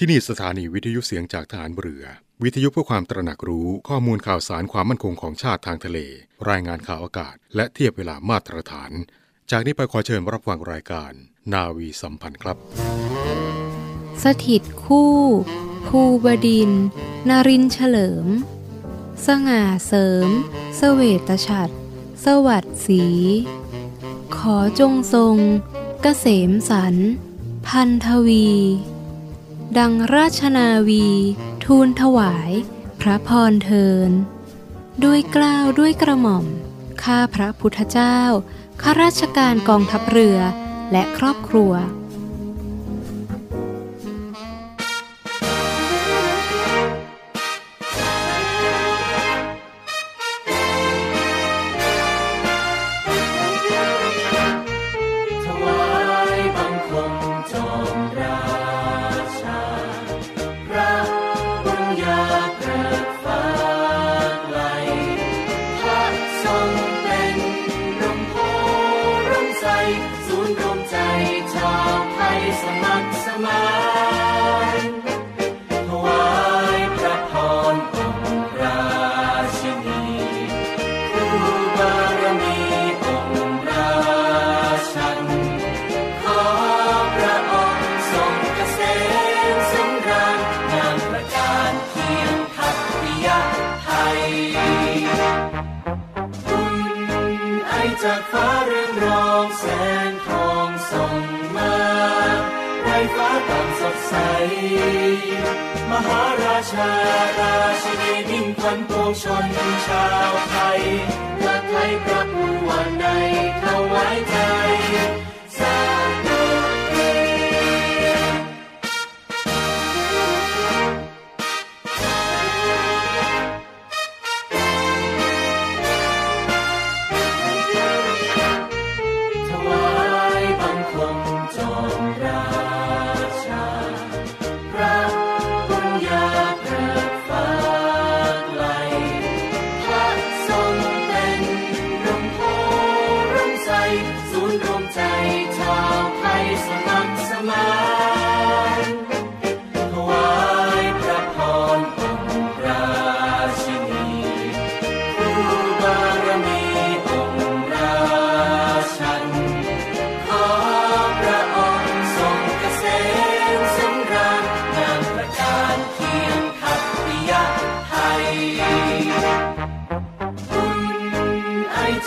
ที่นี่สถานีวิทยุเสียงจากฐานเรือ วิทยุเพื่อความตระหนักรู้ข้อมูลข่าวสารความมั่นคงของชาติทางทะเล รายงานข่าวอากาศ และเทียบเวลามาตรฐาน จากนี้ไปขอเชิญรับฟังรายการ นาวีสัมพันธ์ครับ สถิตคู่ภูบดินนรินเฉลิม สง่าเสริม เสวตฉัตรสวัสดสี ขอจงทรงเกษมสันพันทวี ดังราชนาวี ทูลถวาย พระพรเทิน ด้วยกล้าวด้วยกระหม่อม ข้าพระพุทธเจ้า ข้าราชการกองทัพเรือ และครอบครัว หาราชา ราชินีมิ่งขวัญปวงชนชาวไทยพระไทยประผู้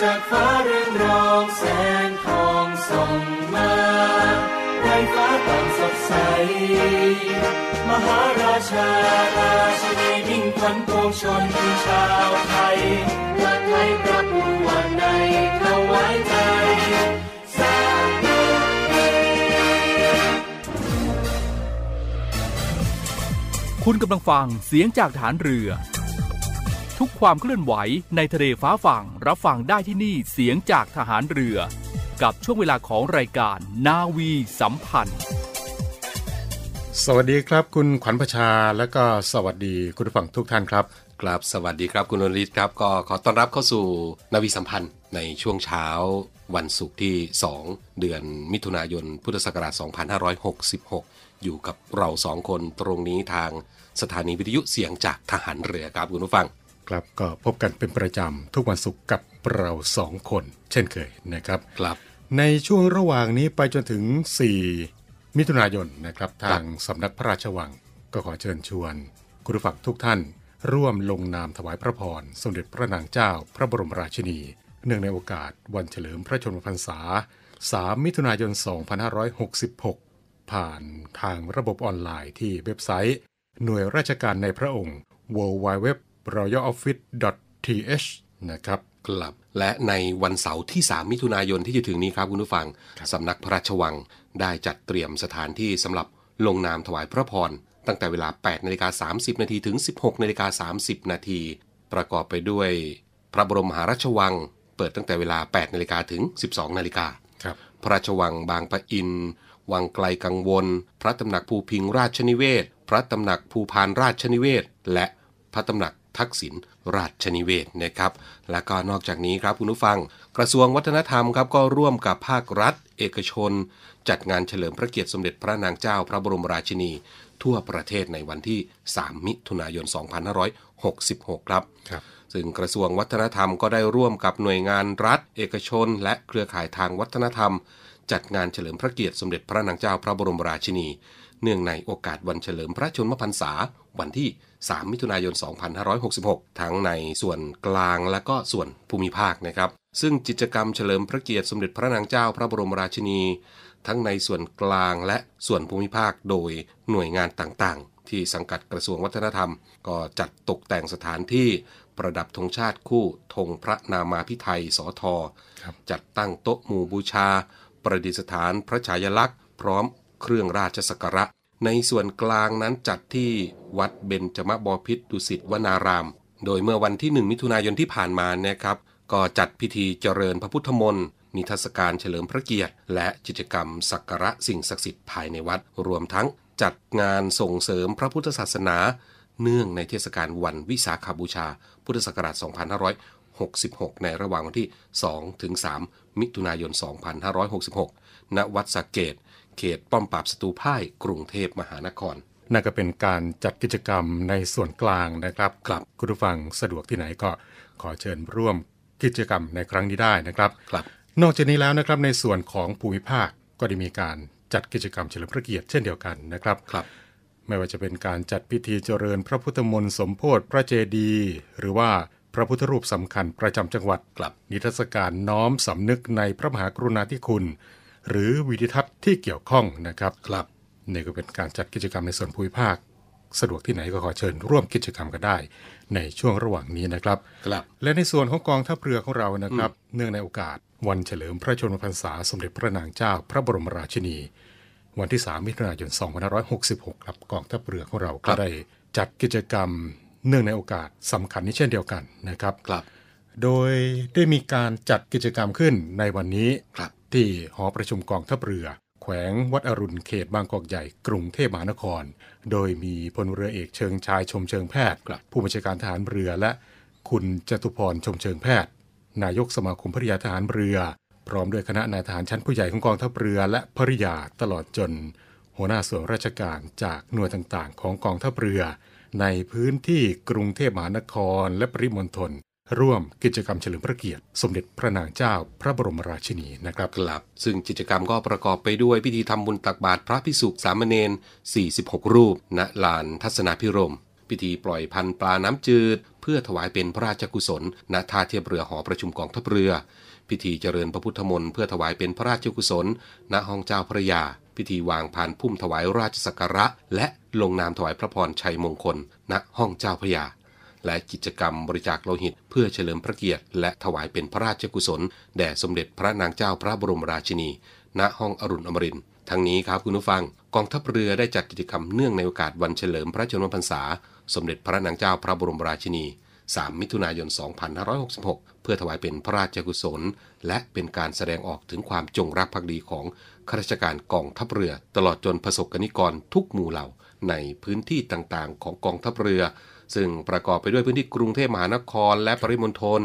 จากฟ้าเรืองรองแสงทองส่องมาไรฟ้าต่างสดใส มหาราชาราชินีมิ่งขวัญปวงชนชาวไทยพระไทยพระผู้วันในถวายใจคุณกำลังฟังเสียงจากฐานเรือ ทุกความเคลื่อนไหวในทะเลฟ้าฝั่งรับฟังได้ที่นี่เสียงจากทหารเรือ กับช่วงเวลาของรายการนาวีสัมพันธ์ สวัสดีครับ คุณขวัญประชาและก็สวัสดีคุณผู้ฟังทุกท่านครับครับสวัสดีครับคุณนริศครับ ก็ขอต้อนรับเข้าสู่นาวีสัมพันธ์ในช่วงเช้าวันศุกร์ที่ 2 เดือนมิถุนายน พุทธศักราช 2566 อยู่กับเราสองคนตรงนี้ทางสถานีวิทยุเสียงจากทหารเรือครับคุณผู้ฟัง ครับก็พบกันเป็นประจำทุกวันศุกร์กับเราสองคน เช่นเคยนะครับครับ ในช่วงระหว่างนี้ไปจนถึง 4 มิถุนายนนะครับ ทางสำนักพระราชวัง ก็ขอเชิญชวน คุณผู้ฟังทุกท่าน ร่วมลงนามถวายพระพร สมเด็จพระนางเจ้า พระบรมราชินี เนื่องในโอกาสวันเฉลิมพระชนมพรรษา 3 มิถุนายน 2566 ผ่านทางระบบออนไลน์ที่เว็บไซต์ หน่วยราชการในพระองค์ www royal office th นะครับครับและในวันเสาร์ที่ 3 มิถุนายนที่จะถึงนี้ครับคุณผู้ฟัง สำนักพระราชวังได้จัดเตรียมสถานที่สำหรับลงนามถวายพระพร ตั้งแต่เวลา 8นาฬิกา30นาทีถึง 16นาฬิกา30นาทีประกอบไปด้วย พระบรมมหาราชวัง เปิดตั้งแต่เวลา 8นาฬิกาถึง 12นาฬิกาครับพระราชวังบางปะอิน วังไกลกังวล พระตำหนักภูพิงราชนิเวศ พระตำหนักภูพานราชนิเวศ และพระตำหนัก ทักษิณราชนิเวศนะครับ และก็นอกจากนี้ครับคุณผู้ฟัง กระทรวงวัฒนธรรมครับก็ร่วมกับภาครัฐ เอกชน จัดงานเฉลิมพระเกียรติสมเด็จพระนางเจ้าพระบรมราชินี ทั่วประเทศในวันที่ 3 มิถุนายน 2566 ครับครับซึ่งกระทรวงวัฒนธรรมก็ได้ร่วมกับหน่วยงานรัฐ เอกชน และเครือข่ายทางวัฒนธรรม จัดงานเฉลิมพระเกียรติสมเด็จพระนางเจ้าพระบรมราชินี เนื่องในโอกาสวันเฉลิมพระชนมพรรษาวันที่ 3 มิถุนายน 2566 ทั้งในส่วนกลางและก็ส่วนภูมิภาคนะครับ ซึ่งกิจกรรมเฉลิมพระเกียรติสมเด็จพระนางเจ้าพระบรมราชินี ทั้งในส่วนกลางและส่วนภูมิภาคโดยหน่วยงานต่างๆ ที่สังกัดกระทรวงวัฒนธรรม ก็จัดตกแต่งสถานที่ประดับธงชาติคู่ธงพระนามาพิไทยสอทอจัดตั้งโต๊ะหมู่บูชา ประดิษฐานพระฉายลักษณ์ พร้อมเครื่องราชสักการะ ในส่วนกลางนั้นจัดที่วัดเบญจมบพิตรดุสิตวนาราม โดยเมื่อวันที่ 1 มิถุนายนที่ผ่านมานะครับ ก็จัดพิธีเจริญพระพุทธมนต์นิทรรศการเฉลิมพระเกียรติ และกิจกรรมสักการะสิ่งศักดิ์สิทธิ์ภายในวัด รวมทั้งจัดงานส่งเสริมพระพุทธศาสนา เนื่องในเทศกาลวันวิสาขบูชา พุทธศักราช 2566 ในระหว่างวันที่2ถึง3มิถุนายน 2566 ณ วัดสระเกต เขตป้อมปราบศัตรูพ่ายกรุงเทพมหานครนั่นก็เป็นการจัดกิจกรรมในส่วนกลางนะครับครับคุณผู้ฟังสะดวกที่ไหนก็ขอเชิญร่วมกิจกรรมในครั้งนี้ได้นะครับครับ นอกจากนี้แล้วนะครับในส่วนของภูมิภาคก็ได้มีการจัดกิจกรรมเฉลิมพระเกียรติเช่นเดียวกันนะครับครับ ไม่ว่าจะเป็นการจัดพิธีเจริญพระพุทธมนต์สมโพธิพระเจดีย์หรือว่าพระพุทธรูปสำคัญประจำจังหวัดครับนิทรรศการน้อมสำนึกในพระมหากรุณาธิคุณ หรือวิดิทัศน์ที่เกี่ยวข้องนะครับครับนี่ก็เป็นการจัดกิจกรรมในส่วนภูมิภาค สะดวกที่ไหนก็ขอเชิญร่วมกิจกรรมกันได้ ในช่วงระหว่างนี้นะครับครับและในส่วนของกองทัพเรือของเรานะครับ เนื่องในโอกาส วันเฉลิมพระชนมพรรษาสมเด็จพระนางเจ้า พระบรมราชินี วันที่ 3 มิถุนายน 2566 ครับกองทัพเรือของเราครัก็บได้จัดกิจกรรม เนื่องในโอกาสสำคัญนี้เช่นเดียวกันนะครับครับ โดยได้มีการจัดกิจกรรมขึ้นในวันนี้ครับ ที่หอประชุมกองทัพเรือ แขวงวัดอรุณเขตบางกอกใหญ่กรุงเทพมหานคร โดยมีพลเรือเอกเชิงชายชมเชิงแพทย์ครับผู้บัญชาการทหารเรือและคุณจตุพรชมเชิงแพทย์ นายกสมาคมภริยาทหารเรือ พร้อมด้วยคณะนายทหารชั้นผู้ใหญ่ของกองทัพเรือและภริยาตลอดจน หัวหน้าส่วนราชการจากหน่วยต่างๆ ของกองทัพเรือ ในพื้นที่กรุงเทพมหานครและปริมณฑล ร่วมกิจกรรมเฉลิมพระเกียรติ สมเด็จพระนางเจ้าพระบรมราชินีนะครับครับซึ่งกิจกรรมก็ประกอบไปด้วยพิธีทำบุญตักบาตรพระพิสุสามเณร46 รูป ณลานทัศนาพิรม พิธีปล่อยพันธ์ปลาน้ำจืด เพื่อถวายเป็นพระราชกุศล ณท่าเทียบเรือหอประชุมกองทัพเรือ พิธีเจริญพระพุทธมนต์เพื่อถวายเป็นพระราชกุศล ณห้องเจ้าพระยา พิธีวางพานพุ่มถวายราชสักการะ และลงนามถวายพระพรชัยมงคล ณห้องเจ้าพระยา และกิจกรรมบริจาคโลหิต เพื่อเฉลิมพระเกียรติและถวายเป็นพระราชกุศล แด่สมเด็จพระนางเจ้าพระบรมราชินี ณห้องอรุณอมรินทร์ทั้งนี้ครับคุณผู้ฟัง กองทัพเรือได้จัดกิจกรรมเนื่องในโอกาสวันเฉลิมพระชนมพรรษา สมเด็จพระนางเจ้าพระบรมราชินี 3 มิถุนายน 2566 เพื่อถวายเป็นพระราชกุศล และเป็นการแสดงออกถึงความจงรักภักดีของข้าราชการกองทัพเรือ ตลอดจนประสบกนิกรทุกหมู่เหล่าในพื้นที่ต่างๆ ของกองทัพเรือ ซึ่งประกอบไปด้วยพื้นที่กรุงเทพมหานคร และปริมณฑล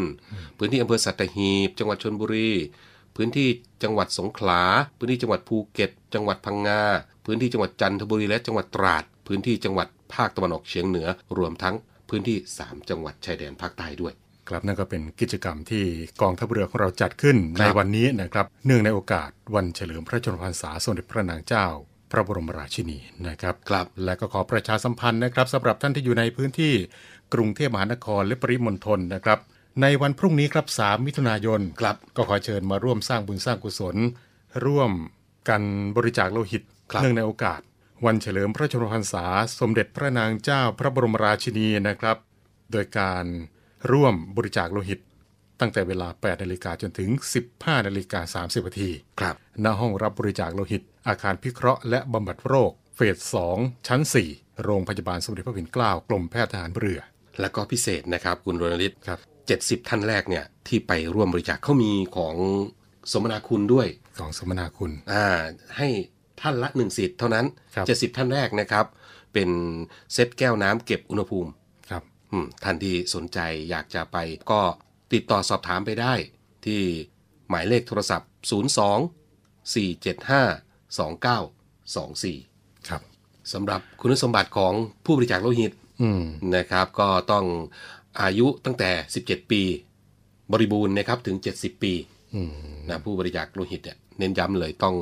พื้นที่อำเภอสัตหีบ จังหวัดชนบุรี พื้นที่จังหวัดสงขลา พื้นที่จังหวัดภูเก็ต จังหวัดพังงา พื้นที่จังหวัดจันทบุรีและจังหวัดตราด พื้นที่จังหวัดภาคตะวันออกเฉียงเหนือ รวมทั้งพื้นที่ 3 จังหวัดชายแดนภาคใต้ด้วยครับนั่นก็เป็นกิจกรรมที่กองทัพเรือของเราจัดขึ้นครับในวันนี้นะครับ เนื่องในโอกาสวันเฉลิมพระชนมพรรษาสมเด็จพระนางเจ้า พระบรมราชินีนะครับครับและก็ขอประชาสัมพันธ์นะครับสำหรับท่านที่อยู่ในพื้นที่กรุงเทพมหานครและปริมณฑลนะครับ ในวันพรุ่งนี้ครับ 3 มิถุนายนครับก็ขอเชิญมาร่วมสร้างบุญสร้างกุศล ร่วมกันบริจาคโลหิตครับเนื่องในโอกาส วันเฉลิมพระชนมพรรษา สมเด็จพระนางเจ้าพระบรมราชินีนะครับ โดยการร่วมบริจาคโลหิต ตั้งแต่เวลา 8 นาฬิกาจนถึง 15 นาฬิกา 30นาทีครับณห้องรับบริจาคโลหิต อาคารพิเคราะห์และบำบัดโรค เฟส 2 ชั้น 4 โรงพยาบาลสมเด็จพระปิ่นเกล้ากรมแพทย์ทหารเรือ แล้วก็พิเศษนะครับ คุณรณฤทธิ์ครับ70 ท่านแรกเนี่ยที่ไปร่วมบริจาคเขามีของสมนาคุณด้วยของสมนาคุณอ่าให้ท่านละหนึ่งสิทธิ์เท่านั้นครับ70 ท่านแรกนะครับ เป็นเซตแก้วน้ำเก็บอุณหภูมิครับอืมท่านที่สนใจอยากจะไปก็ ติดต่อสอบถามไปได้ที่หมายเลขโทรศัพท์ 02 475 2924 ครับสำหรับคุณสมบัติของผู้บริจาคโลหิตอืมนะครับ ก็ต้องอายุตั้งแต่ 17 ปี บริบูรณ์นะครับถึง 70 ปีอืมนะผู้บริจาคโลหิตเนี่ยเน้นย้ำเลยต้อง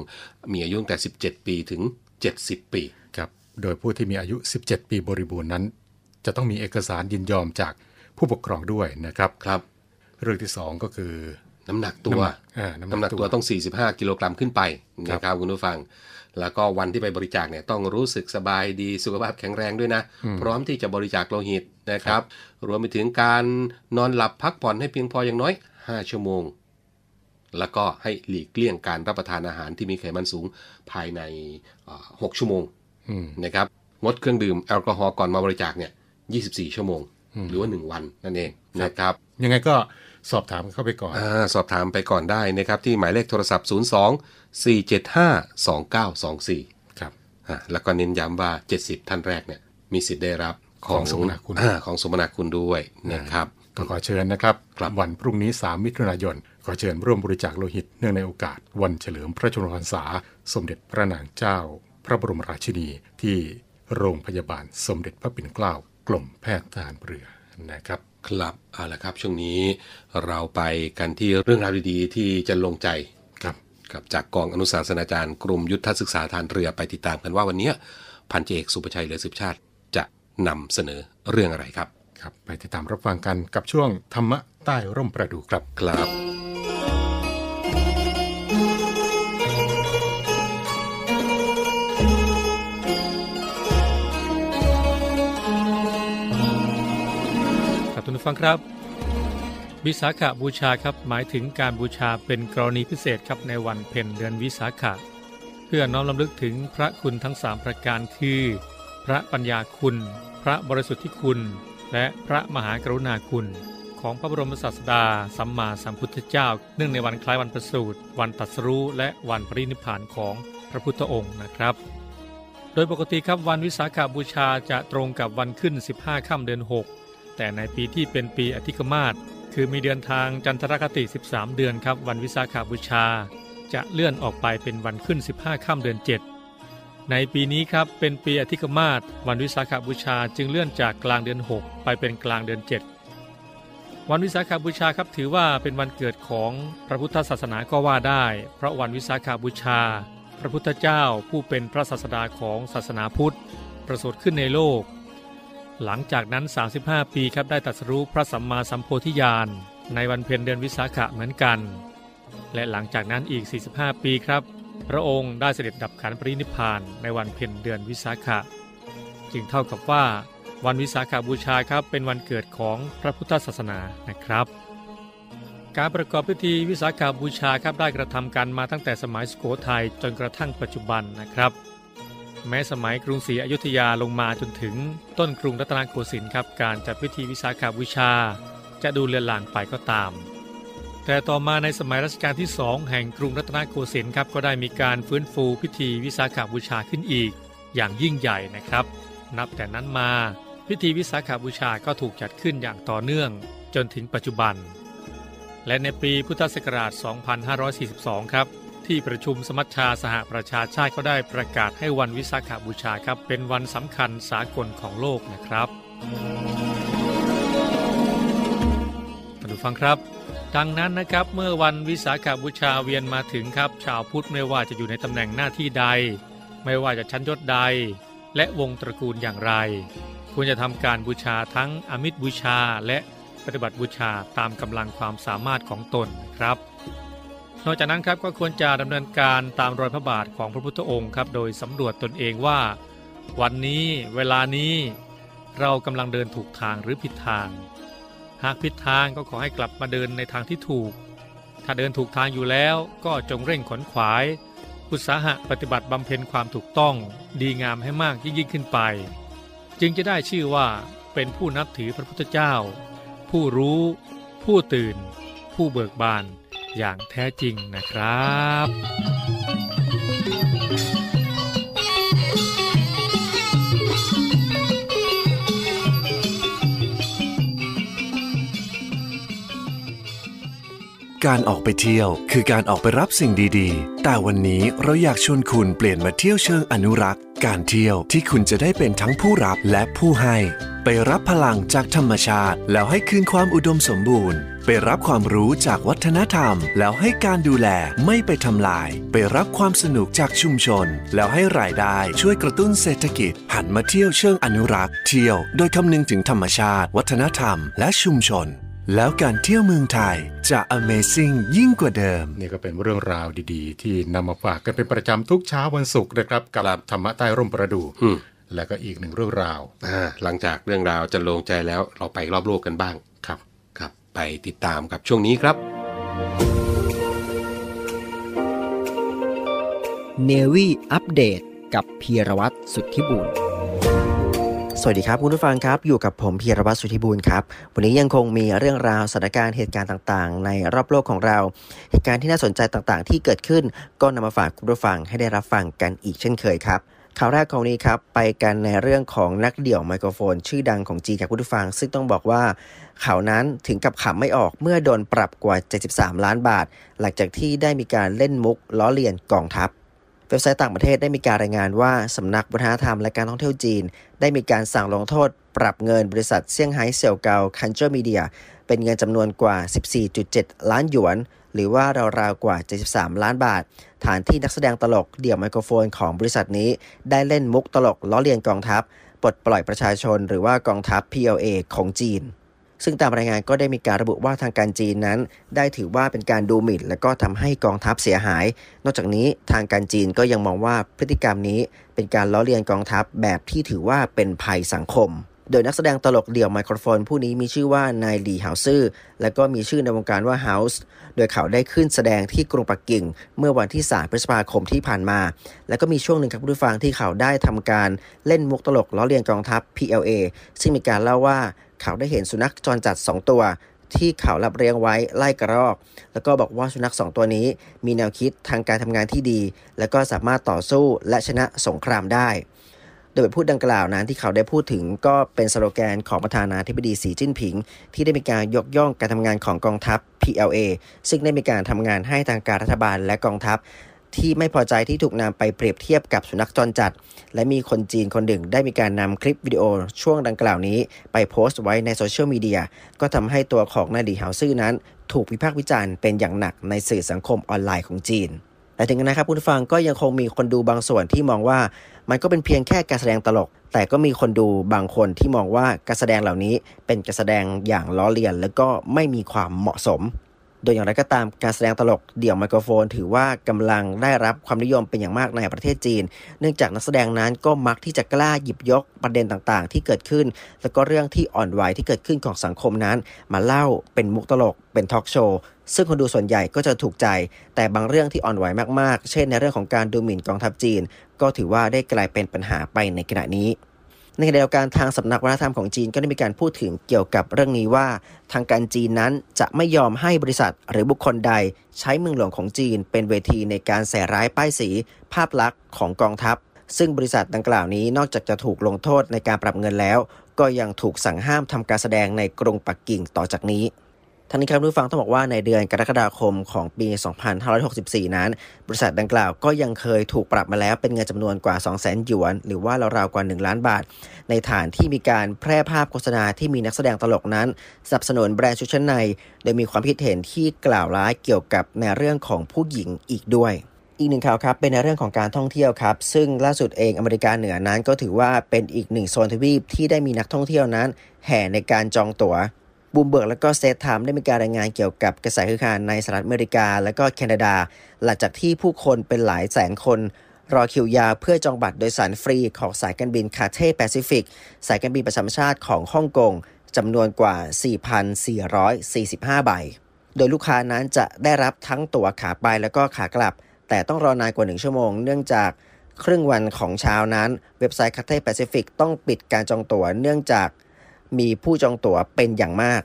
มีอายุตั้งแต่ 17 ปีถึง 70 ปีครับโดยผู้ที่มีอายุ 17 ปีบริบูรณ์นั้น จะต้องมีเอกสารยินยอมจากผู้ปกครองด้วยนะครับครับ เรื่องที่สองก็คือ น้ำหนักตัวน้ำหนักอ่าน้ำหนักน้ำหนักตัวต้อง 45 กิโลกรัมขึ้นไปครับนะครับคุณผู้ฟัง แล้วก็วันที่ไปบริจาคเนี่ยต้องรู้สึกสบายดีสุขภาพแข็งแรงด้วยนะ พร้อมที่จะบริจาคโลหิตนะครับ รวมไปถึงการนอนหลับพักผ่อนให้เพียงพออย่างน้อย 5 ชั่วโมง แล้วก็ให้หลีกเลี่ยงการรับประทานอาหารที่มีไขมันสูงภายในเอ่อ6ชั่วโมงอืมนะครับงดเครื่องดื่มแอลกอฮอล์ก่อนมาบริจาคเนี่ย24 ชั่วโมง หรือว่า 1 วันนั่นเองนะครับ ยังไงก็สอบถามเข้าไปก่อนอาสอบถามไปก่อนได้นะครับ ที่หมายเลขโทรศัพท์ 02 475 2924 ครับอ่าแล้วก็เน้นย้ำว่า 70 ท่านแรกเนี่ยมีสิทธิ์ได้รับของสมนาคุณอ่าของสมนาคุณด้วยนะครับก็ขอเชิญนะครับครับวันพรุ่งนี้ 3 มิถุนายน ขอเชิญร่วมบริจาคโลหิตเนื่องในโอกาส วันเฉลิมพระชนมพรรษา สมเด็จพระนางเจ้า พระบรมราชินีที่โรงพยาบาลสมเด็จพระปิ่นเกล้า กรมแพทย์ทหารเรือนะครับ ครับเอาละครับ ช่วงนี้เราไปกันที่เรื่องราวดีๆ ที่จะลงใจครับกับจากกองอนุสาสนาจารย์กรมยุทธศึกษาทหารเรือไปติดตามกันว่าวันเนี้ยพันเจเอกสุประชัยเหลือสืบชาติจะนำเสนอเรื่องอะไรครับ ครับ ไปติดตามรับฟังกันกับช่วงธรรมะใต้ร่มประดูครับครับ ฟังครับวิสาขบูชาครับหมายถึงการบูชาเป็นกรณีพิเศษครับในวันเพ็ญเดือนวิสาขะเพื่อน้อมลำลึกถึงพระคุณทั้งสามประการคือ พระปัญญาคุณ พระบริสุทธิคุณ และพระมหากรุณาคุณ ของพระบรมศาสดาสัมมาสัมพุทธเจ้า เนื่องในวันคล้ายวันประสูติวันตัสรู้และวันปรินิพพานของพระพุทธองค์นะครับ โดยปกติครับวันวิสาขบูชาจะตรงกับวันขึ้น 15 ค่ำเดือน 6 แต่ในปีที่เป็นปีอธิกมาศคือมีเดือนทางจันทรคติ 13 เดือนครับ วันวิสาขบูชา จะเลื่อนออกไปเป็นวันขึ้น 15 ค่ำเดือน 7 ในปีนี้ครับเป็นปีอธิกมาศวันวิสาขบูชาจึงเลื่อนจากกลางเดือน 6 ไปเป็นกลางเดือน 7 วันวิสาขบูชาครับถือว่าเป็นวันเกิดของพระพุทธศาสนาก็ว่าได้ เพราะวันวิสาขบูชา พระพุทธเจ้าผู้เป็นพระศาสดาของศาสนาพุทธ ประสูติขึ้นในโลก หลังจากนั้น 35 ปีครับได้ตรัสรู้พระสัมมาสัมโพธิญาณในวันเพ็ญเดือนวิสาขะเหมือนกัน และหลังจากนั้นอีก 45 ปีครับ พระองค์ได้เสด็จดับขันปรินิพานในวันเพ็ญเดือนวิสาขะ จึงเท่ากับว่าวันวิสาขาบูชาครับเป็นวันเกิดของพระพุทธศาสนานะครับ การประกอบพิธีวิสาขาบูชาครับได้กระทำกันมาตั้งแต่สมัยสุโขทัยจนกระทั่งปัจจุบันนะครับ แม้สมัยกรุงศรีอยุธยาลงมาจนถึงต้นกรุงรัตนโกสินทร์ครับการจัดพิธีวิสาขาบูชา จะดูเลือนลางไปก็ตาม แต่ต่อมาในสมัยรัชกาลที่สองแห่งกรุงรัตนโกสินทร์ครับก็ได้มีการฟื้นฟูพิธีวิสาขาบูชาขึ้นอีก อย่างยิ่งใหญ่นะครับ นับแต่นั้นมาพิธีวิสาขาบูชาก็ถูกจัดขึ้นอย่างต่อเนื่องจนถึงปัจจุบัน และในปีพุทธศักราช 2542 ครับ ที่ประชุมสมัชชาสหประชาชาติก็ได้ประกาศให้วันวิสาขาบูชาครับ เป็นวันสำคัญสากลของโลกนะครับท่านผู้ฟังครับดังนั้นนะครับเมื่อวันวิสาขาบูชาเวียนมาถึงครับ ชาวพุทธไม่ว่าจะอยู่ในตำแหน่งหน้าที่ใด ไม่ว่าจะชั้นยศใด และวงตระกูลอย่างไร ควรจะทำการบูชาทั้งอมิตรบูชาและปฏิบัติบูชาตามกำลังความสามารถของตนนะครับ นอกจากนั้นครับก็ควรจะดำเนินการตามรอยพระบาทของพระพุทธองค์ครับโดยสำรวจตนเองว่า วันนี้เวลานี้เรากำลังเดินถูกทางหรือผิดทาง หากผิดทางก็ขอให้กลับมาเดินในทางที่ถูก ถ้าเดินถูกทางอยู่แล้วก็จงเร่งขนขวายอุตสาหะปฏิบัติบำเพ็ญความถูกต้องดีงามให้มากยิ่งขึ้นไป จึงจะได้ชื่อว่าเป็นผู้นับถือพระพุทธเจ้า ผู้รู้ ผู้ตื่น ผู้เบิกบาน อย่างแท้จริงนะครับการออกไปเที่ยวคือการออกไปรับสิ่งดีๆ แต่วันนี้เราอยากชวนคุณเปลี่ยนมาเที่ยวเชิงอนุรักษ์ การเที่ยวที่คุณจะได้เป็นทั้งผู้รับและผู้ให้ ไปรับพลังจากธรรมชาติ แล้วให้คืนความอุดมสมบูรณ์ ไปรับความรู้จากวัฒนธรรม แล้วให้การดูแลไม่ไปทำลาย ไปรับความสนุกจากชุมชน แล้วให้รายได้ช่วยกระตุ้นเศรษฐกิจ หันมาเที่ยวเชิงอนุรักษ์ เที่ยวโดยคำนึงถึงธรรมชาติ วัฒนธรรม และชุมชนแล้วการเที่ยวเมืองไทยจะ Amazing ยิ่งกว่าเดิม นี่ก็เป็นเรื่องราวดีๆ ที่นำมาฝากกันเป็นประจำทุกเช้าวันศุกร์นะครับ กับครับธรรมะใต้ร่มประดูอืม และก็อีกหนึ่งเรื่องราวอ่าหลังจากเรื่องราวจะลงใจแล้วเราไปรอบโลกกันบ้างครับครับ ไปติดตามกับช่วงนี้ครับ เนวี่อัปเดตกับพีรวัตรสุทธิบุญสวัสดีครับคุณผู้ฟังครับ อยู่กับผมพีรวัตรสุทธิบุญครับ วันนี้ยังคงมีเรื่องราวสถานการณ์เหตุการณ์ต่างๆ ในรอบโลกของเรา เหตุการณ์ที่น่าสนใจต่างๆ ที่เกิดขึ้นก็นำมาฝากคุณผู้ฟังให้ได้รับฟังกันอีกเช่นเคยครับ ข่าวแรกของนี้ครับ ไปกันในเรื่องของนักเดี่ยวไมโครโฟน ชื่อดังของจีนครับคุณผู้ฟัง ซึ่งต้องบอกว่าข่าวนั้นถึงกับขำไม่ออกเมื่อโดนปรับกว่า 73 ล้านบาท หลังจากที่ได้มีการเล่นมุกล้อเลียนกองทัพเว็บไซต์ต่างประเทศได้มีการรายงานว่า สำนักวัฒนธรรมและการท่องเที่ยวจีน ได้มีการสั่งลงโทษ ปรับเงินบริษัทเซี่ยงไฮ้เซี่ยวเกาคันเจอร์มีเดียเป็นเงินจำนวนกว่า 14.7 ล้านหยวน หรือว่าราวๆกว่า 73 ล้านบาท ฐานที่นักแสดงตลกเดี่ยวไมโครโฟนของบริษัทนี้ ได้เล่นมุกตลกล้อเลียนกองทัพปลดปล่อยประชาชนหรือว่ากองทัพ PLA ของจีน ซึ่งตามรายงานก็ได้มีการระบุว่าทางการจีนนั้น ได้ถือว่าเป็นการดูหมิ่น และก็ทำให้กองทัพเสียหาย นอกจากนี้ทางการจีนก็ยังมองว่าพฤติกรรมนี้เป็นการล้อเลียนกองทัพแบบที่ถือว่าเป็นภัยสังคม โดยนักแสดงตลกเดี่ยวไมโครโฟนผู้นี้มีชื่อว่านายหลีเฮาซื่อ และก็มีชื่อในวงการว่าเฮาส์โดยเขาได้ขึ้นแสดงที่กรุงปักกิ่ง เมื่อวันที่ 3 พฤษภาคมที่ผ่านมา และก็มีช่วงหนึ่งครับผู้ฟังที่เขาได้ทำการเล่นมุกตลกล้อเลียนกองทัพ PLA ซึ่งมีการเล่าว่าเขาได้เห็นสุนัขจรจัด 2 ตัวที่เขารับเลี้ยงไว้ไล่กระรอก แล้วก็บอกว่าสุนัข2ตัวนี้ มีแนวคิดทางการทำงานที่ดี และก็สามารถต่อสู้และชนะสงครามได้ โดยบทพูดดังกล่าวนั้นที่เขาได้พูดถึงก็เป็นสโลแกนของประธานาธิบดีสีจิ้นผิง ที่ได้มีการยกย่องการทำงานของกองทัพ PLA ซึ่งได้มีการทำงานให้ทางการรัฐบาลและกองทัพที่ไม่พอใจที่ถูกนำไปเปรียบเทียบกับสุนัขจรจัด และมีคนจีนคนหนึ่งได้มีการนำคลิปวิดีโอช่วงดังกล่าวนี้ ไปโพสต์ไว้ในโซเชียลมีเดีย ก็ทำให้ตัวของนายหลีเฮาซื่อนั้น ถูกวิพากษ์วิจารณ์เป็นอย่างหนักในสื่อสังคมออนไลน์ของจีน แต่ถึงกันนะครับคุณฟังก็ยังคงมีคนดูบางส่วนที่มองว่า มันก็เป็นเพียงแค่การแสดงตลก แต่ก็มีคนดูบางคนที่มองว่าการแสดงเหล่านี้เป็นการแสดงอย่างล้อเลียน และก็ไม่มีความเหมาะสม โดยอย่างไรก็ตามการแสดงตลกเดี่ยวไมโครโฟน ถือว่ากำลังได้รับความนิยมเป็นอย่างมากในประเทศจีน เนื่องจากนักแสดงนั้นก็มักที่จะกล้าหยิบยกประเด็นต่างๆ ที่เกิดขึ้น แล้วก็เรื่องที่อ่อนไหวที่เกิดขึ้นของสังคมนั้น มาเล่าเป็นมุกตลก เป็นทอล์กโชว์ ซึ่งคนดูส่วนใหญ่ก็จะถูกใจ แต่บางเรื่องที่อ่อนไหวมากๆ เช่นในเรื่องของการดูหมิ่นกองทัพจีน ก็ถือว่าได้กลายเป็นปัญหาไปในขณะนี้ ในขณะเดียวกันทางสำนักวัฒนธรรมของจีนก็ได้มีการพูดถึงเกี่ยวกับเรื่องนี้ว่า ทางการจีนนั้นจะไม่ยอมให้บริษัทหรือบุคคลใด ใช้เมืองหลวงของจีน เป็นเวทีในการแส่ร้ายป้ายสี ภาพลักษณ์ของกองทัพ ซึ่งบริษัทดังกล่าวนี้นอกจากจะถูกลงโทษในการปรับเงินแล้ว ก็ยังถูกสั่งห้ามทำการแสดงในกรุงปักกิ่งต่อจากนี้ ทั้งนี้ครับผู้ฟังต้องบอกว่าในเดือนกรกฎาคมของปี 2564 นั้น บริษัทดังกล่าวก็ยังเคยถูกปรับมาแล้วเป็นเงินจำนวนกว่า 200,000 หยวน หรือว่าราวๆกว่า 1 ล้านบาท ในฐานที่มีการแพร่ภาพโฆษณาที่มีนักแสดงตลกนั้นสนับสนุนแบรนด์ชุดชั้นใน โดยมีความคิดเห็นที่กล่าวร้ายเกี่ยวกับในเรื่องของผู้หญิงอีกด้วยอีกหนึ่งข่าวครับเป็นในเรื่องของการท่องเที่ยวครับซึ่งล่าสุดเองอเมริกาเหนือนั้นก็ถือว่าเป็นอีกหนึ่งโซนทวีปที่ได้มีนักท่องเที่ยวนั้น แห่ในการจองตั๋ว บูมเบิร์กและก็เซตไทม์ได้มีการรายงานเกี่ยวกับกระแสคือการในสหรัฐอเมริกา และก็แคนาดา หลังจากที่ผู้คนเป็นหลายแสนคนรอคิวยาวเพื่อจองบัตรโดยสารฟรีของสายการบินคาเท่แปซิฟิก สายการบินประจำชาติของฮ่องกงจำนวนกว่า 4,445 ใบ โดยลูกค้านั้นจะได้รับทั้งตั๋วขาไปแล้วก็ขากลับ แต่ต้องรอนานกว่า 1 ชั่วโมง เนื่องจากครึ่งวันของเช้านั้น เว็บไซต์คาเท่แปซิฟิกต้องปิดการจองตั๋วเนื่องจาก มีผู้จองตั๋วเป็นอย่างมาก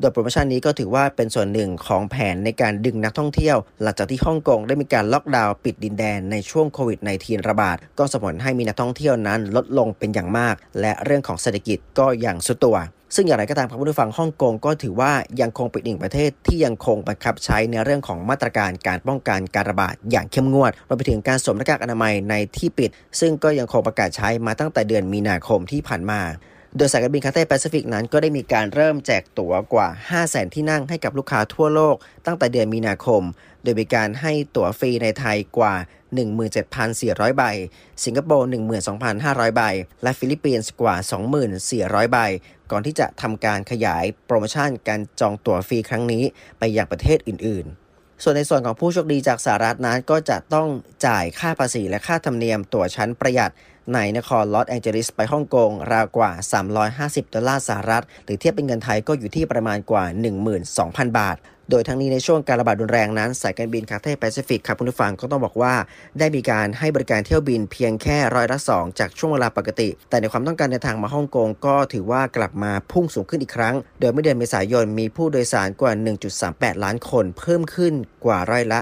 โดยโปรโมชั่นนี้ก็ถือว่าเป็นส่วนหนึ่งของแผนในการดึงนักท่องเที่ยว หลังจากที่ฮ่องกงได้มีการล็อกดาวน์ปิดดินแดนในช่วงโควิด -19 ระบาด ก็ส่งผลให้มีนักท่องเที่ยวนั้นลดลงเป็นอย่างมาก และเรื่องของเศรษฐกิจก็อย่างสุดตัวซึ่งอย่างไรก็ตามครับผู้ฟังฮ่องกงก็ถือว่ายังคงเป็นหนึ่งประเทศที่ยังคงบังคับใช้ในเรื่องของมาตรการการป้องกันการระบาดอย่างเข้มงวดรวมไปถึงการสวมหน้ากากอนามัยในที่ปิด ซึ่งก็ยังคงประกาศใช้มาตั้งแต่เดือนมีนาคมที่ผ่านมา โดยสายการบิน Cathay Pacific นั้นก็ได้มีการเริ่มแจกตั๋วกว่า 5 0 0 0 0 0 ที่นั่งให้กับลูกค้าทั่วโลก ตั้งแต่เดือนมีนาคม โดยมีการให้ตั๋วฟรีในไทยกว่า 17,400 ใบ สิงคโปร์ 12,500 ใบ และฟิลิปปินส์กว่า 2,400 ใบ ก่อนที่จะทำการขยายโปรโมชั่นการจองตั๋วฟรีครั้งนี้ไปยังประเทศอื่นๆ ส่วนในส่วนของผู้โชคดีจากสหรัฐนั้นก็จะต้องจ่ายค่าภาษีและค่าธรรมเนียมตั๋วชั้นประหยัดในนครลอสแองเจลิสไปฮ่องกง ราวกว่า 350 ดอลลาร์สหรัฐ หรือเทียบเป็นเงินไทยก็อยู่ที่ประมาณกว่า 12,000 บาท โดยทั้งนี้ในช่วงการระบาดรุนแรงนั้น สายการบิน Cathay Pacific ครับคุณผู้ฟังก็ต้องบอกว่า ได้มีการให้บริการเที่ยวบินเพียงแค่ร้อยละสองจากช่วงเวลาปกติ แต่ในความต้องการเดินทางมาฮ่องกงก็ถือว่ากลับมาพุ่งสูงขึ้นอีกครั้ง โดยเมื่อเดือนเมษายนมีผู้โดยสารกว่า 1.38 ล้านคน เพิ่มขึ้นกว่าร้อยละ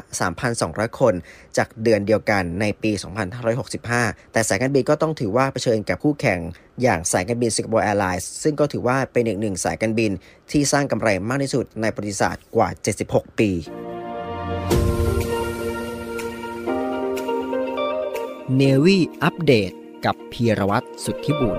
3,200 คน จากเดือนเดียวกันในปี 2565 แต่สายการบินก็ต้องถือว่าเผชิญกับคู่แข่ง อย่างสายการบิน Singapore Airlines ซึ่งก็ถือว่าเป็นอีกหนึ่งสายการบินที่สร้างกำไรมากที่สุดในประวัติศาสตร์กว่า 76 ปี Navy Update กับพีรวัตรสุทธิบุญ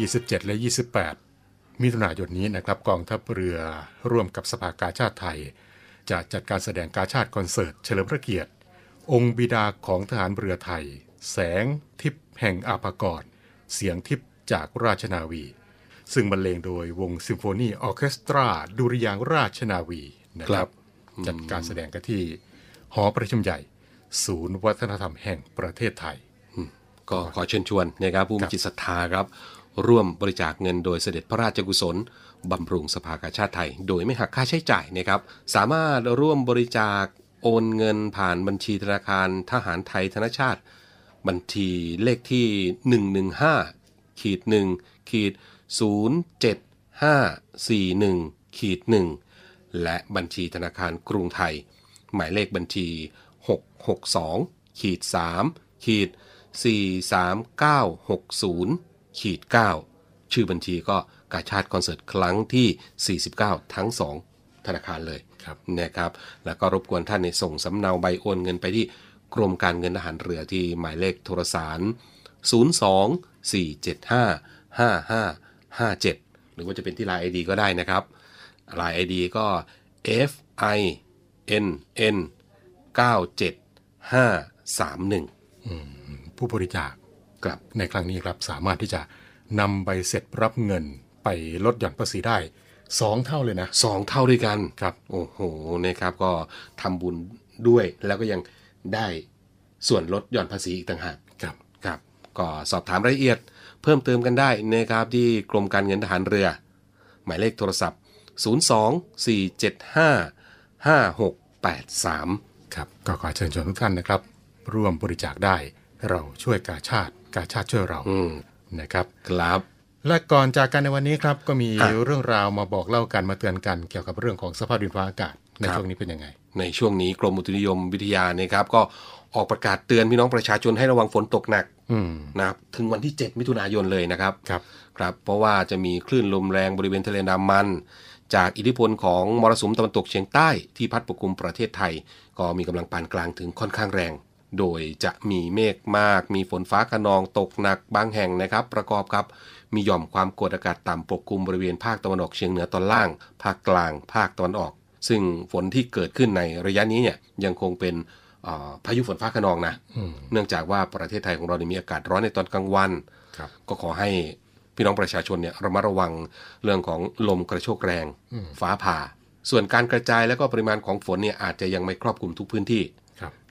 27 และ 28 มิถุนายนนี้นะครับกองทัพเรือร่วมกับสภากาชาดไทย จะจัดการแสดงกาชาดคอนเสิร์ตเฉลิมพระเกียรติ องค์บิดาของทหารเรือไทย แสงทิพย์แห่งอาภากร เสียงทิพย์จากราชนาวี ซึ่งบรรเลงโดยวงซิมโฟนีออร์เคสตราดุริยางค์ราชนาวีนะคครัรับบจัดการแสดงกันที่หอประชุมใหญ่ ศูนย์วัฒนธรรมแห่งประเทศไทยก็ขอเชิญชวนนะครับผู้คมีรับจิตศรัทธาครับ ร่วมบริจาคเงินโดยเสด็จพระราชกุศลบำรุงสภากาชาติไทย โดยไม่หักค่าใช้จ่ายนะครับ สามารถร่วมบริจาคโอนเงินผ่านบัญชีธนาคารทหารไทยธนชาติ บัญชีเลขที่ 115ขีด1ขีด07541ขีด1และบัญชีธนาคารกรุงไทย หมายเลขบัญชี 662ขีด3ขีด43960 ขีด9ชื่อบัญชีก็กาชาติคอนเสิร์ตครั้งที่ 49 ทั้ง 2 ธนาคารเลยครับนะครับ แล้วก็รบกวนท่านในส่งสำเนาใบโอนเงินไปที่กรมการเงินทหารเรือที่หมายเลขโทรสาร 02 475 5557 หรือว่าจะเป็นที่ไลน์ ID ก็ได้นะครับไลน์ ID ก็ F I N N 97531 ผู้บริจาค ครับในครั้งนี้ครับสามารถที่จะนำใบเสร็จรับเงินไปลดหย่อนภาษีได้สองเท่าเลยนะสองเท่าด้วยกันครับโอ้โหนะครับก็ทำบุญด้วยแล้วก็ยังได้ส่วนลดหย่อนภาษีอีกต่างหากครับครับก็สอบถามรายละเอียดเพิ่มเติมกันได้นะครับที่กรมการเงินทหารเรือ หมายเลขโทรศัพท์ 02-475-5683 ครับก็ขอเชิญชวนทุกท่านนะครับ ร่วมบริจาคได้เราช่วยกาชาติ กาชาติช่วยเราอืมนะครับ ครับ และก่อนจากกันในวันนี้ครับก็มีอะเรื่องราวมาบอกเล่ากันมาเตือนกันเกี่ยวกับเรื่องของสภาพดินฟ้าอากาศในครับช่วงนี้เป็นยังไง ในช่วงนี้กรมอุตุนิยมวิทยานะครับก็ออกประกาศเตือนพี่น้องประชาชนให้ระวังฝนตกหนักอืมนะครับถึงวันที่ 7 มิถุนายนเลยนะครับครับครับเพราะว่าจะมีคลื่นลมแรงบริเวณทะเลอันดามัน จากอิทธิพลของมรสุมตะวันตกเฉียงใต้ที่พัดปกคลุมประเทศไทย ก็มีกำลังปานกลางถึงค่อนข้างแรง โดยจะมีเมฆมาก มีฝนฟ้าขนองตกหนักบางแห่งนะครับ ประกอบกับ มีหย่อมความกดอากาศต่ำปกคลุมบริเวณภาคตะวันออกเฉียงเหนือตอนล่าง ภาคกลาง ภาคตะวันออก ซึ่งฝนที่เกิดขึ้นในระยะนี้เนี่ยยังคงเป็นเอ่อพายุฝนฟ้าขนองนะอืมเนื่องจากว่าประเทศไทยของเราเนี่ยมีอากาศร้อนในตอนกลางวันครับก็ขอให้พี่น้องประชาชนเนี่ยระมัดระวังเรื่องของลมกระโชกแรงอืมฟ้าผ่า ส่วนการกระจายและก็ปริมาณของฝนเนี่ยอาจจะยังไม่ครอบคลุมทุกพื้นที่ครับ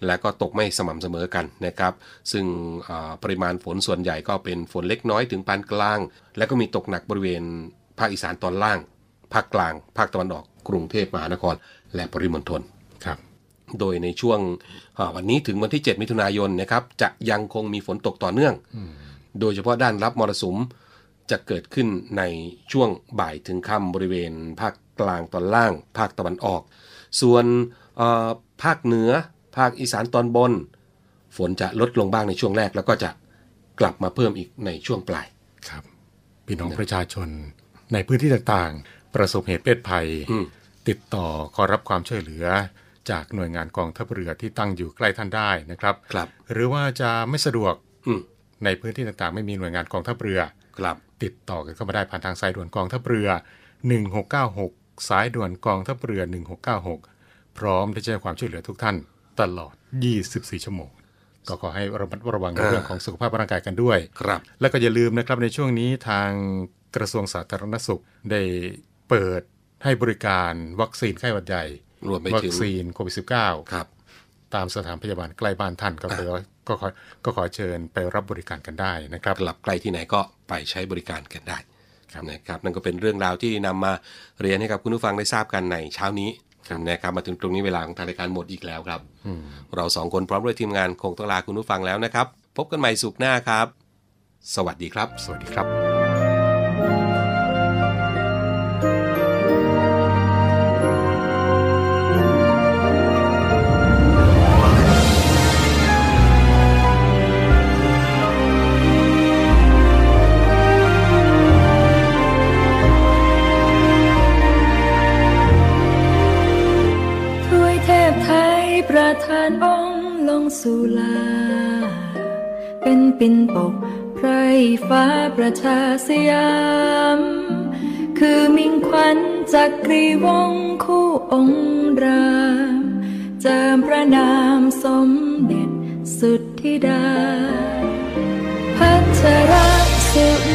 และก็ตกไม่สม่ำเสมอกันนะครับ ซึ่งอ่าปริมาณฝนส่วนใหญ่ก็เป็นฝนเล็กน้อยถึงปานกลาง และก็มีตกหนักบริเวณภาคอีสานตอนล่าง ภาคกลาง ภาคตะวันออก กรุงเทพมหานคร และปริมณฑลครับ โดยในช่วงอ่าวันนี้ถึงวันที่ 7 มิถุนายนนะครับจะยังคงมีฝนตกต่อเนื่อง โดยเฉพาะด้านรับมรสุมจะเกิดขึ้นในช่วงบ่ายถึงค่ำบริเวณ ภาคกลางตอนล่าง ภาคตะวันออก ส่วนเอ่อภาคเหนือ ภาคอีสานตอนบน ฝนจะลดลงบ้างในช่วงแรก แล้วก็จะกลับมาเพิ่มอีกในช่วงปลายครับพี่น้องประชาชนในพื้นที่ต่างๆ ประสบเหตุเพศภัยอืมติดต่อขอรับความช่วยเหลือ จากหน่วยงานกองทัพเรือที่ตั้งอยู่ใกล้ท่านได้นะครับครับ หรือว่าจะไม่สะดวกอืมในพื้นที่ต่างๆ ไม่มีหน่วยงานกองทัพเรือครับติดต่อกันเข้ามาได้ผ่านทางสายด่วนกองทัพเรือ 1696 สายด่วนกองทัพเรือ 1696 พร้อมที่จะให้ความช่วยเหลือทุกท่าน ตลอด 24 ชั่วโมง ก็ขอให้ระมัดระวังในอ่าเรื่องของสุขภาพร่างกายกันด้วย ครับ แล้วก็อย่าลืมนะครับในช่วงนี้ทางกระทรวงสาธารณสุขได้เปิดให้บริการวัคซีนไข้หวัดใหญ่รวมไปวัถึคงซีนโควิด -19 ครับ ตามสถานพยาบาลใกล้บ้านท่านก็ขอก็ขอก็ขอเชิญไปรับบริการกันได้นะครับ กลับใกล้ที่ไหนก็ไปใช้บริการกันได้ครับ นะครับ นั่นก็เป็นเรื่องราวที่นำมาเรียนให้กับคุณผู้ฟังได้ทราบกันในเช้านี้ นะครับมาถึงตรงนี้เวลาของทางรายการหมดอีกแล้วครับเราสองคนพร้อมด้วยทีมงานคงต้องลาคุณผู้ฟังแล้วนะครับ พบกันใหม่สุขหน้าครับ สวัสดีครับ สวัสดีครับ สุลา เป็นปินปกไพรฟ้าประชาสยาม คือมิ่งขวัญจักรีวงคู่องค์รามเจิมพระนามสมเด็จสุดธิดา พัชรสุ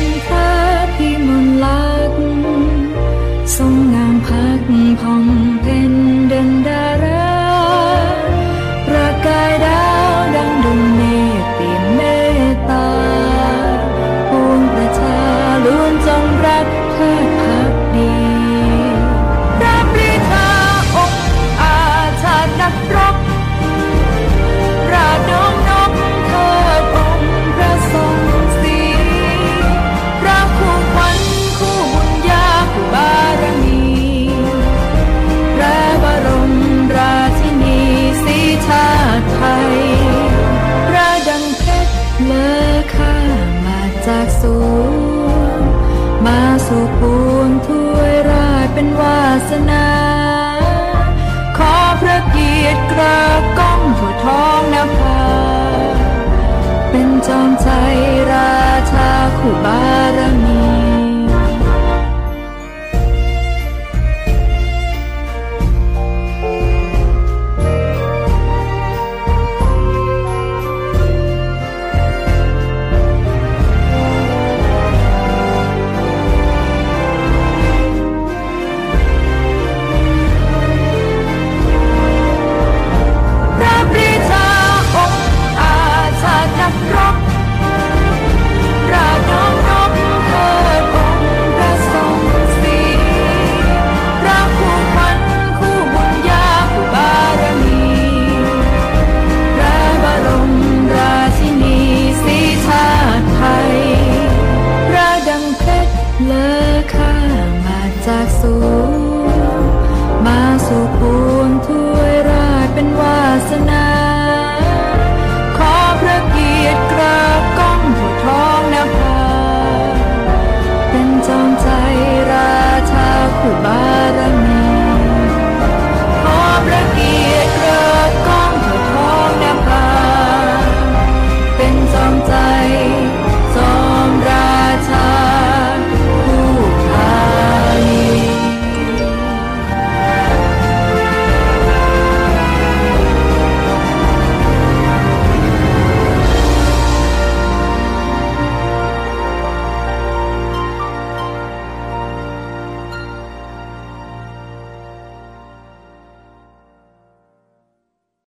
มาสู่ปวงถ้วยราชเป็นวาสนา ขอพระเกียรติกระก้องทั่วท้องนภาเป็นจอมใจราชาคู่บารมี